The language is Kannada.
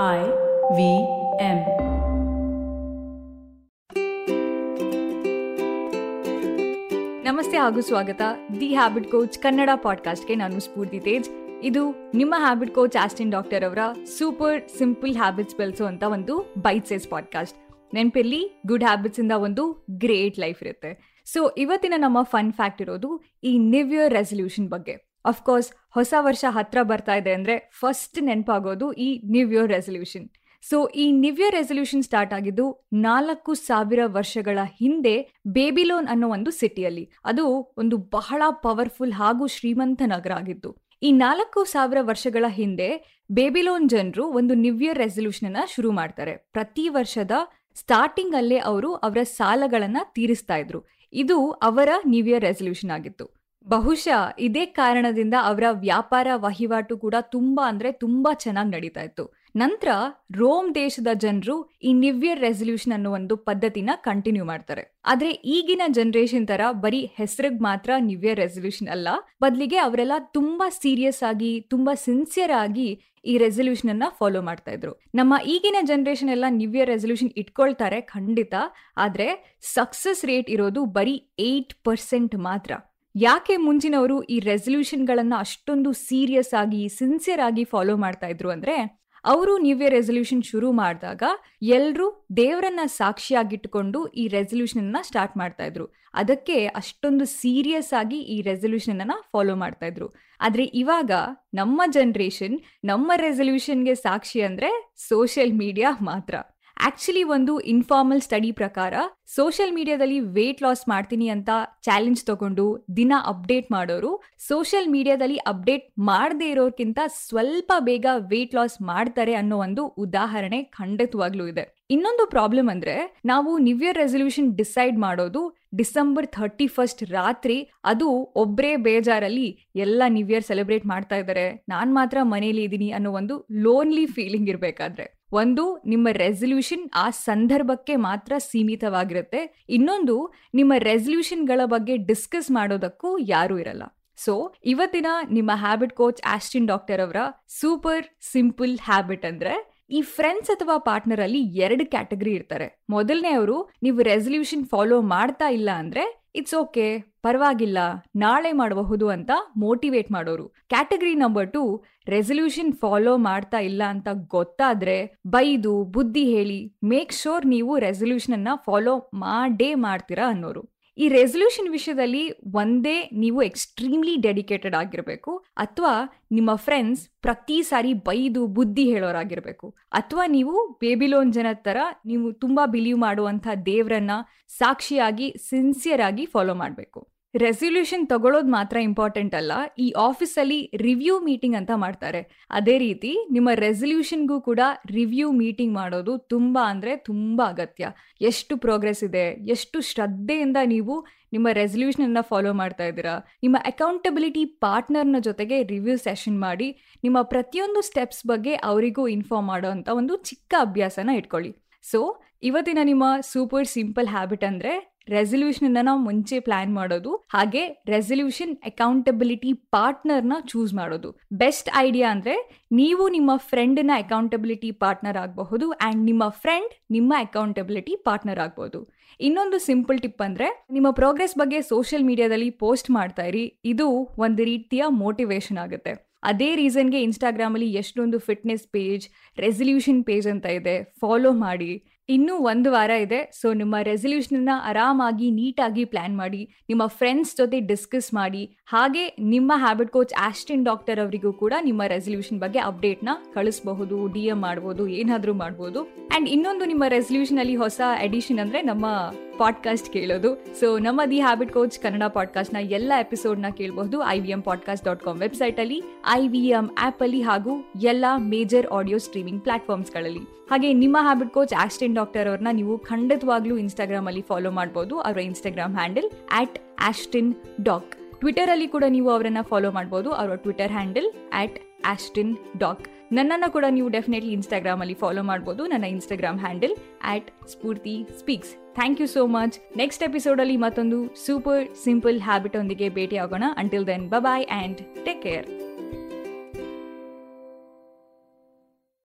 I V M. ನಮಸ್ತೆ ಹಾಗೂ ಸ್ವಾಗತ. ದಿ ಹ್ಯಾಬಿಟ್ ಕೋಚ್ ಕನ್ನಡ ಪಾಡ್ಕಾಸ್ಟ್ಗೆ ನಾನು ಸ್ಫೂರ್ತಿ ತೇಜ್. ಇದು ನಿಮ್ಮ ಹ್ಯಾಬಿಟ್ ಕೋಚ್ ಆಸ್ಟಿನ್ ಡಾಕ್ಟರ್ ಅವರ ಸೂಪರ್ ಸಿಂಪಲ್ ಹ್ಯಾಬಿಟ್ಸ್ ಬೆಳೆಸುವಂತ ಒಂದು ಬೈಟ್ ಸೈಸ್ ಪಾಡ್ಕಾಸ್ಟ್ ನೆನಪಿರ್ಲಿ ಗುಡ್ ಹ್ಯಾಬಿಟ್ಸ್ ಇಂದ ಒಂದು ಗ್ರೇಟ್ ಲೈಫ್ ಇರುತ್ತೆ. ಸೊ ಇವತ್ತಿನ ನಮ್ಮ ಫನ್ ಫ್ಯಾಕ್ಟ್ ಇರೋದು ಈ ನ್ಯೂ ಇಯರ್ ರೆಸಲ್ಯೂಷನ್ ಬಗ್ಗೆ. ಅಫ್ಕೋರ್ಸ್ ಹೊಸ ವರ್ಷ ಹತ್ರ ಬರ್ತಾ ಇದೆ ಅಂದ್ರೆ ಫಸ್ಟ್ ನೆನಪಾಗೋದು ಈ ನ್ಯೂ ಇಯರ್ ರೆಸಲ್ಯೂಷನ್ ಸೊ ಈ ನ್ಯೂ ಇಯರ್ ರೆಸಲ್ಯೂಷನ್ ಸ್ಟಾರ್ಟ್ ಆಗಿದ್ದು ನಾಲ್ಕು ಸಾವಿರ ವರ್ಷಗಳ ಹಿಂದೆ ಬೇಬಿಲೋನ್ ಅನ್ನೋ ಒಂದು ಸಿಟಿಯಲ್ಲಿ. ಅದು ಒಂದು ಬಹಳ ಪವರ್ಫುಲ್ ಹಾಗೂ ಶ್ರೀಮಂತ ನಗರ ಆಗಿತ್ತು ಈ ನಾಲ್ಕು ಸಾವಿರ ವರ್ಷಗಳ ಹಿಂದೆ ಬೇಬಿಲೋನ್ ಜನರು ಒಂದು ನ್ಯೂ ಇಯರ್ ರೆಸಲ್ಯೂಷನ್ ಅನ್ನ ಶುರು ಮಾಡ್ತಾರೆ. ಪ್ರತಿ ವರ್ಷದ ಸ್ಟಾರ್ಟಿಂಗ್ ಅಲ್ಲೇ ಅವರು ಅವರ ಸಾಲಗಳನ್ನ ತೀರಿಸ್ತಾ ಇದ್ರು. ಇದು ಅವರ ನ್ಯೂ ಇಯರ್ ರೆಸಲ್ಯೂಷನ್ ಆಗಿತ್ತು. ಬಹುಶಃ ಇದೇ ಕಾರಣದಿಂದ ಅವರ ವ್ಯಾಪಾರ ವಹಿವಾಟು ಕೂಡ ತುಂಬಾ ಅಂದ್ರೆ ತುಂಬಾ ಚೆನ್ನಾಗಿ ನಡೀತಾ ಇತ್ತು. ನಂತರ ರೋಮ್ ದೇಶದ ಜನರು ಈ ನಿವ್ಯರ್ ರೆಸೊಲ್ಯೂಷನ್ ಅನ್ನೋ ಒಂದು ಪದ್ಧತಿನ ಕಂಟಿನ್ಯೂ ಮಾಡ್ತಾರೆ. ಆದ್ರೆ ಈಗಿನ ಜನರೇಷನ್ ತರ ಬರೀ ಹೆಸರಿಗೆ ಮಾತ್ರ ನಿವ್ಯರ್ ರೆಸೊಲ್ಯೂಷನ್ ಅಲ್ಲ. ಬದಲಿಗೆ ಅವರೆಲ್ಲ ತುಂಬಾ ಸೀರಿಯಸ್ ಆಗಿ, ತುಂಬಾ ಸಿನ್ಸಿಯರ್ ಆಗಿ ಈ ರೆಸೊಲ್ಯೂಷನ್ ಅನ್ನ ಫಾಲೋ ಮಾಡ್ತಾ ಇದ್ರು. ನಮ್ಮ ಈಗಿನ ಜನರೇಷನ್ ಎಲ್ಲ ನಿವ್ಯರ್ ರೆಸಲ್ಯೂಷನ್ ಇಟ್ಕೊಳ್ತಾರೆ ಖಂಡಿತ. ಆದ್ರೆ ಸಕ್ಸಸ್ ರೇಟ್ ಇರೋದು ಬರೀ ಏಟ್ ಪರ್ಸೆಂಟ್ ಮಾತ್ರ. ಯಾಕೆ ಮುಂಚಿನವರು ಈ ರೆಸೊಲ್ಯೂಷನ್ಗಳನ್ನು ಅಷ್ಟೊಂದು ಸೀರಿಯಸ್ ಆಗಿ ಸಿನ್ಸಿಯರ್ ಆಗಿ ಫಾಲೋ ಮಾಡ್ತಾ ಇದ್ರು ಅಂದ್ರೆ, ಅವರು ನ್ಯೂ ಇಯರ್ ರೆಸಲ್ಯೂಷನ್ ಶುರು ಮಾಡಿದಾಗ ಎಲ್ಲರೂ ದೇವರನ್ನ ಸಾಕ್ಷಿಯಾಗಿಟ್ಟುಕೊಂಡು ಈ ರೆಸಲ್ಯೂಷನ್ ಅನ್ನ ಸ್ಟಾರ್ಟ್ ಮಾಡ್ತಾ ಇದ್ರು. ಅದಕ್ಕೆ ಅಷ್ಟೊಂದು ಸೀರಿಯಸ್ ಆಗಿ ಈ ರೆಸಲ್ಯೂಷನ್ ಅನ್ನ ಫಾಲೋ ಮಾಡ್ತಾ ಇದ್ರು. ಆದ್ರೆ ಇವಾಗ ನಮ್ಮ ಜನರೇಷನ್ ನಮ್ಮ ರೆಸೊಲ್ಯೂಷನ್ಗೆ ಸಾಕ್ಷಿ ಅಂದ್ರೆ ಸೋಷಿಯಲ್ ಮೀಡಿಯಾ ಮಾತ್ರ. ಆಕ್ಚುಲಿ ಒಂದು ಇನ್ಫಾರ್ಮಲ್ ಸ್ಟಡಿ ಪ್ರಕಾರ ಸೋಷಿಯಲ್ ಮೀಡಿಯಾದಲ್ಲಿ ವೇಟ್ ಲಾಸ್ ಮಾಡ್ತೀನಿ ಅಂತ ಚಾಲೆಂಜ್ ತಗೊಂಡು ದಿನ ಅಪ್ಡೇಟ್ ಮಾಡೋರು ಸೋಷಿಯಲ್ ಮೀಡಿಯಾದಲ್ಲಿ ಅಪ್ಡೇಟ್ ಮಾಡದೇ ಇರೋರ್ಕಿಂತ ಸ್ವಲ್ಪ ಬೇಗ ವೇಟ್ ಲಾಸ್ ಮಾಡ್ತಾರೆ ಅನ್ನೋ ಒಂದು ಉದಾಹರಣೆ ಖಂಡಿತವಾಗ್ಲೂ ಇದೆ. ಇನ್ನೊಂದು ಪ್ರಾಬ್ಲಮ್ ಅಂದ್ರೆ, ನಾವು ನ್ಯೂ ಇಯರ್ ರೆಸೊಲ್ಯೂಷನ್ ಡಿಸೈಡ್ ಮಾಡೋದು ಡಿಸೆಂಬರ್ ಥರ್ಟಿ ಫಸ್ಟ್ ರಾತ್ರಿ, ಅದು ಒಬ್ಬರೇ ಬೇಜಾರಲ್ಲಿ ಎಲ್ಲ ನ್ಯೂ ಇಯರ್ ಸೆಲೆಬ್ರೇಟ್ ಮಾಡ್ತಾ ಇದ್ದಾರೆ. ನಾನ್ ಮಾತ್ರ ಮನೇಲಿ ಇದ್ದೀನಿ ಅನ್ನೋ ಒಂದು ಲೋನ್ಲಿ ಫೀಲಿಂಗ್ ಇರಬೇಕಾದ್ರೆ. ಒಂದು ನಿಮ್ಮ ರೆಸಲ್ಯೂಷನ್ ಆ ಸಂದರ್ಭಕ್ಕೆ ಮಾತ್ರ ಸೀಮಿತವಾಗಿರುತ್ತೆ. ಇನ್ನೊಂದು, ನಿಮ್ಮ ರೆಸಲ್ಯೂಷನ್ಗಳ ಬಗ್ಗೆ ಡಿಸ್ಕಸ್ ಮಾಡೋದಕ್ಕೂ ಯಾರೂ ಇರಲ್ಲ. ಸೊ ಇವತ್ತಿನ ನಿಮ್ಮ ಹ್ಯಾಬಿಟ್ ಕೋಚ್ ಆಸ್ಟಿನ್ ಡಾಕ್ಟರ್ ಅವರ ಸೂಪರ್ ಸಿಂಪಲ್ ಹ್ಯಾಬಿಟ್ ಅಂದ್ರೆ, ಈ ಫ್ರೆಂಡ್ಸ್ ಅಥವಾ ಪಾರ್ಟ್ನರ್ ಅಲ್ಲಿ ಎರಡು ಕ್ಯಾಟಗರಿ ಇರ್ತಾರೆ. ಮೊದಲನೇ ಅವರು, ನೀವು ರೆಸಲ್ಯೂಷನ್ ಫಾಲೋ ಮಾಡ್ತಾ ಇಲ್ಲ ಅಂದ್ರೆ ಇಟ್ಸ್ ಓಕೆ ಪರವಾಗಿಲ್ಲ, ನಾಳೆ ಮಾಡಬಹುದು ಅಂತ ಮೋಟಿವೇಟ್ ಮಾಡೋರು. Category number two resolution follow ಮಾಡ್ತಾ ಇಲ್ಲ ಅಂತ ಗೊತ್ತಾದ್ರೆ ಬೈದು, ಬುದ್ಧಿ ಹೇಳಿ ಮೇಕ್ ಶೋರ್ ನೀವು ರೆಸೊಲ್ಯೂಷನ್ ಅನ್ನ ಫಾಲೋ ಮಾಡೇ ಮಾಡ್ತೀರಾ ಅನ್ನೋರು. ಈ ರೆಸೊಲ್ಯೂಷನ್ ವಿಷಯದಲ್ಲಿ ಒಂದೇ ನೀವು ಎಕ್ಸ್ಟ್ರೀಮ್ಲಿ ಡೆಡಿಕೇಟೆಡ್ ಆಗಿರಬೇಕು, ಅಥವಾ ನಿಮ್ಮ ಫ್ರೆಂಡ್ಸ್ ಪ್ರತಿ ಸಾರಿ ಬೈದು, ಬುದ್ಧಿ ಹೇಳೋರಾಗಿರ್ಬೇಕು. ಅಥವಾ ನೀವು ಬೇಬಿಲೋನ್ ಜನ ತರ ನೀವು ತುಂಬಾ ಬಿಲೀವ್ ಮಾಡುವಂಥ ದೇವರನ್ನ ಸಾಕ್ಷಿಯಾಗಿ ಸಿನ್ಸಿಯರ್ ಆಗಿ ಫಾಲೋ ಮಾಡಬೇಕು. ರೆಸಲ್ಯೂಷನ್ ತಗೊಳ್ಳೋದು ಮಾತ್ರ ಇಂಪಾರ್ಟೆಂಟ್ ಅಲ್ಲ. ಈ ಆಫೀಸಲ್ಲಿ ರಿವ್ಯೂ ಮೀಟಿಂಗ್ ಅಂತ ಮಾಡ್ತಾರೆ. ಅದೇ ರೀತಿ ನಿಮ್ಮ ರೆಸಲ್ಯೂಷನ್ಗೂ ಕೂಡ ರಿವ್ಯೂ ಮೀಟಿಂಗ್ ಮಾಡೋದು ತುಂಬಾ ಅಂದ್ರೆ ತುಂಬಾ ಅಗತ್ಯ. ಎಷ್ಟು ಪ್ರೋಗ್ರೆಸ್ ಇದೆ, ಎಷ್ಟು ಶ್ರದ್ಧೆಯಿಂದ ನೀವು ನಿಮ್ಮ ರೆಸಲ್ಯೂಷನ್ ಅನ್ನ ಫಾಲೋ ಮಾಡ್ತಾ ಇದ್ದೀರಾ. ನಿಮ್ಮ ಅಕೌಂಟಬಿಲಿಟಿ ಪಾರ್ಟ್ನರ್ನ ಜೊತೆಗೆ ರಿವ್ಯೂ ಸೆಷನ್ ಮಾಡಿ, ನಿಮ್ಮ ಪ್ರತಿಯೊಂದು ಸ್ಟೆಪ್ಸ್ ಬಗ್ಗೆ ಅವರಿಗೂ ಇನ್ಫಾರ್ಮ್ ಮಾಡೋ ಅಂತ ಒಂದು ಚಿಕ್ಕ ಅಭ್ಯಾಸನ ಇಟ್ಕೊಳ್ಳಿ. ಸೊ, ಇವತ್ತಿನ ನಿಮ್ಮ ಸೂಪರ್ ಸಿಂಪಲ್ ಹ್ಯಾಬಿಟ್ ಅಂದ್ರೆ ರೆಸಲ್ಯೂಷನ್ ನಾವು ಮುಂಚೆ ಪ್ಲಾನ್ ಮಾಡೋದು, ಹಾಗೆ ರೆಸಲ್ಯೂಷನ್ ಅಕೌಂಟಬಿಲಿಟಿ ಪಾರ್ಟ್ನರ್ನ ಚೂಸ್ ಮಾಡೋದು. ಬೆಸ್ಟ್ ಐಡಿಯಾ ಅಂದ್ರೆ ನೀವು ನಿಮ್ಮ ಫ್ರೆಂಡ್ನ ಅಕೌಂಟಬಿಲಿಟಿ ಪಾರ್ಟ್ನರ್ ಆಗಬಹುದು ಆ್ಯಂಡ್ ನಿಮ್ಮ ಫ್ರೆಂಡ್ ನಿಮ್ಮ ಅಕೌಂಟಬಿಲಿಟಿ ಪಾರ್ಟ್ನರ್ ಆಗ್ಬೋದು ಇನ್ನೊಂದು ಸಿಂಪಲ್ ಟಿಪ್ ಅಂದ್ರೆ ನಿಮ್ಮ ಪ್ರೋಗ್ರೆಸ್ ಬಗ್ಗೆ ಸೋಷಿಯಲ್ ಮೀಡಿಯಾದಲ್ಲಿ ಪೋಸ್ಟ್ ಮಾಡ್ತಾ ಇರಿ, ಇದು ಒಂದು ರೀತಿಯ ಮೋಟಿವೇಶನ್ ಆಗುತ್ತೆ. ಅದೇ ರೀಸನ್ಗೆ ಇನ್ಸ್ಟಾಗ್ರಾಮಲ್ಲಿ ಎಷ್ಟೊಂದು ಫಿಟ್ನೆಸ್ ಪೇಜ್, ರೆಸಲ್ಯೂಷನ್ ಪೇಜ್ ಅಂತ ಇದೆ, ಫಾಲೋ ಮಾಡಿ. ಇನ್ನೂ ಒಂದು ವಾರ ಇದೆ. ಸೊ ನಿಮ್ಮ ರೆಸಲ್ಯೂಷನ್ನ ಆರಾಮಾಗಿ, ನೀಟಾಗಿ ಪ್ಲಾನ್ ಮಾಡಿ, ನಿಮ್ಮ ಫ್ರೆಂಡ್ಸ್ ಜೊತೆ ಡಿಸ್ಕಸ್ ಮಾಡಿ, ಹಾಗೆ ನಿಮ್ಮ ಹ್ಯಾಬಿಟ್ ಕೋಚ್ ಆಸ್ಟಿನ್ ಡಾಕ್ಟರ್ ಅವರಿಗೂ ಕೂಡ ನಿಮ್ಮ ರೆಸಲ್ಯೂಷನ್ ಬಗ್ಗೆ ಅಪ್ಡೇಟ್ನ ಕಳಿಸಬಹುದು ಡಿ ಎಂ ಮಾಡ್ಬೋದು, ಏನಾದರೂ ಮಾಡ್ಬೋದು. ಆ್ಯಂಡ್ ಇನ್ನೊಂದು ನಿಮ್ಮ ರೆಸಲ್ಯೂಷನ್ ಅಲ್ಲಿ ಹೊಸ ಎಡಿಷನ್ ಅಂದರೆ ನಮ್ಮ ಪಾಡ್ಕಾಸ್ಟ್ ಕೇಳೋದು. ಸೊ ನಮ್ಮ ದಿ ಹ್ಯಾಬಿಟ್ ಕೋಚ್ ಕನ್ನಡ ಪಾಡ್ಕಾಸ್ಟ್ನ ಎಲ್ಲ ಎಪಿಸೋಡ್ನ ಕೇಳಬಹುದು I V M podcast dot com ವೆಬ್ಸೈಟಲ್ಲಿ ಐ ವಿ ಎಂ ಆ್ಯಪಲ್ಲಿ ಹಾಗೂ ಎಲ್ಲ ಮೇಜರ್ ಆಡಿಯೋ ಸ್ಟ್ರೀಮಿಂಗ್ ಪ್ಲಾಟ್ಫಾರ್ಮ್ಸ್ಗಳಲ್ಲಿ ಹಾಗೆ ನಿಮ್ಮ ಹ್ಯಾಬಿಟ್ ಕೋಚ್ ಆಸ್ಟಿನ್ ಡಾಕ್ಟರ್ ಅವ್ರನ್ನ ನೀವು ಖಂಡಿತವಾಗ್ಲೂ ಇನ್ಸ್ಟಾಗ್ರಾಮಲ್ಲಿ ಫಾಲೋ ಮಾಡಬಹುದು ಅವರ Instagram handle at Austin doc Twitter ಅಲ್ಲಿ ಕೂಡ ನೀವು ಅವರನ್ನ ಫಾಲೋ ಮಾಡಬಹುದು ಅವರ Twitter handle at Austin doc ನನ್ನನ್ನು ಕೂಡ ನೀವು ಡೆಫಿನೆಟ್ಲಿ ಇನ್ಸ್ಟಾಗ್ರಾಮ್ ಅಲ್ಲಿ ಫಾಲೋ ಮಾಡಬಹುದು ನನ್ನ Instagram handle at Spoorthi speaks thank you so much next episode ಅಲ್ಲಿ ಮತ್ತೊಂದು ಸೂಪರ್ ಸಿಂಪಲ್ ಹ್ಯಾಬಿಟ್ ಒಂದಿಗೆ ಭೇಟಿ ಆಗೋಣ until then bye and take care